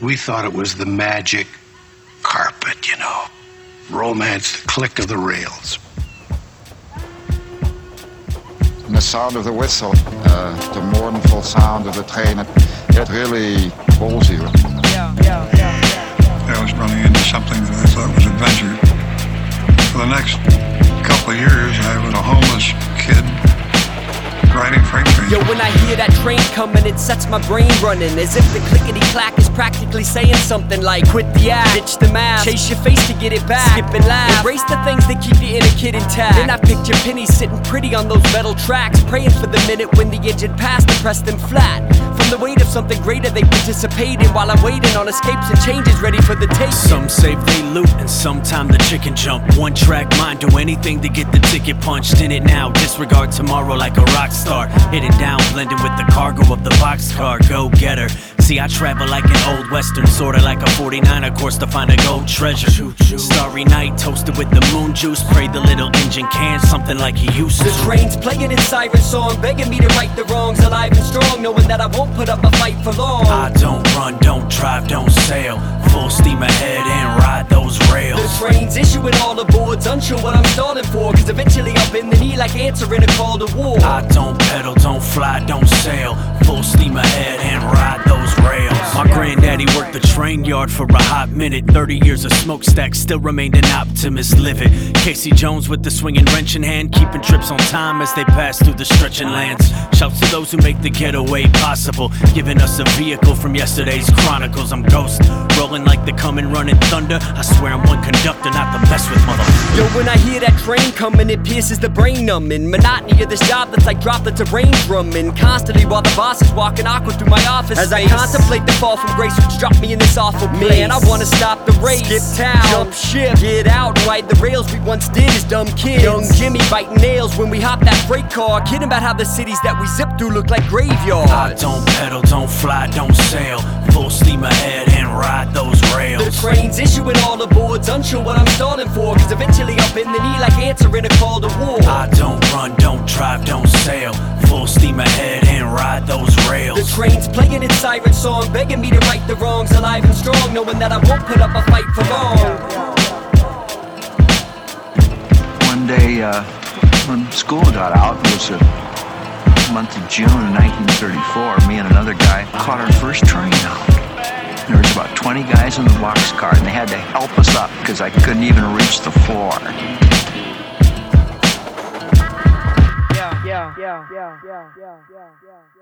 We thought it was the magic carpet, you know. Romance, the click of the rails. And the sound of the whistle, uh, the mournful sound of the train, it, it really pulls you. Yeah, yeah, yeah. I was running into something that I thought was adventure. For the next couple of years, I was a homeless kid riding freight trains. Yo, when I hear that train coming, it sets my brain running. As if the clickety clack is practically saying something like Quit the act, ditch the mask, chase your face to get it back. Skip and laugh, embrace the things that keep you in a kid intact. Then I picture pennies sitting pretty on those metal tracks, praying for the minute when the engine passed and press them flat. From the weight of something greater they participate in while I'm waiting on escapes and changes ready for the taking. Some save they loot, and sometime the chicken jump. One track mind, do anything to get the ticket punched in it now. Disregard tomorrow like a rock star. Hidden down, blending with the cargo of the boxcar. Go getter. See, I travel like an old western, sorta like a 49er course to find a gold treasure. Starry night, toasted with the moon juice. Pray the little engine can something like he used to. The train's playing its siren song, begging me to right the wrongs, alive and strong, knowing that I won't put up a fight for long. I don't run, don't drive, train's issuing all the boards, unsure what I'm stalling for. Cause eventually I'll bend the knee like answering a call to war. I don't pedal, don't fly, don't sail. Full the train yard for a hot minute. 30 years of smokestack, still remained an optimist living. Casey Jones with the swinging wrench in hand, keeping trips on time as they pass through the stretching lands. Shouts to those who make the getaway possible, giving us a vehicle from yesterday's chronicles. I'm ghost, rolling like the coming running thunder. I swear I'm one conductor, not the mess with motherfuckers. Yo, when I hear that train coming, it pierces the brain numbing. Monotony of this job that's like droplets of rain drumming. Constantly while the boss is walking awkward through my office. As I contemplate the fall from grace, which dropped me in this awful place. Man, I wanna stop the race. Skip town, jump ship, get out, ride the rails we once did as dumb kids. Young Jimmy biting nails when we hop that freight car. Kidding about how the cities that we zip through look like graveyards. I don't pedal, don't fly, don't sail. Full steam ahead and ride those rails. The train's issuing all the boards, unsure what I'm stalling for. Cause eventually I'll bend the knee like answering a trains playing its siren song, begging me to right the wrongs, alive and strong, knowing that I won't put up a fight for long. One day, uh, when school got out, it was a month of June of 1934, me and another guy caught our first train out. There was about 20 guys in the boxcar, and they had to help us up because I couldn't even reach the floor. Yeah, yeah, yeah, yeah, yeah, yeah, yeah, yeah.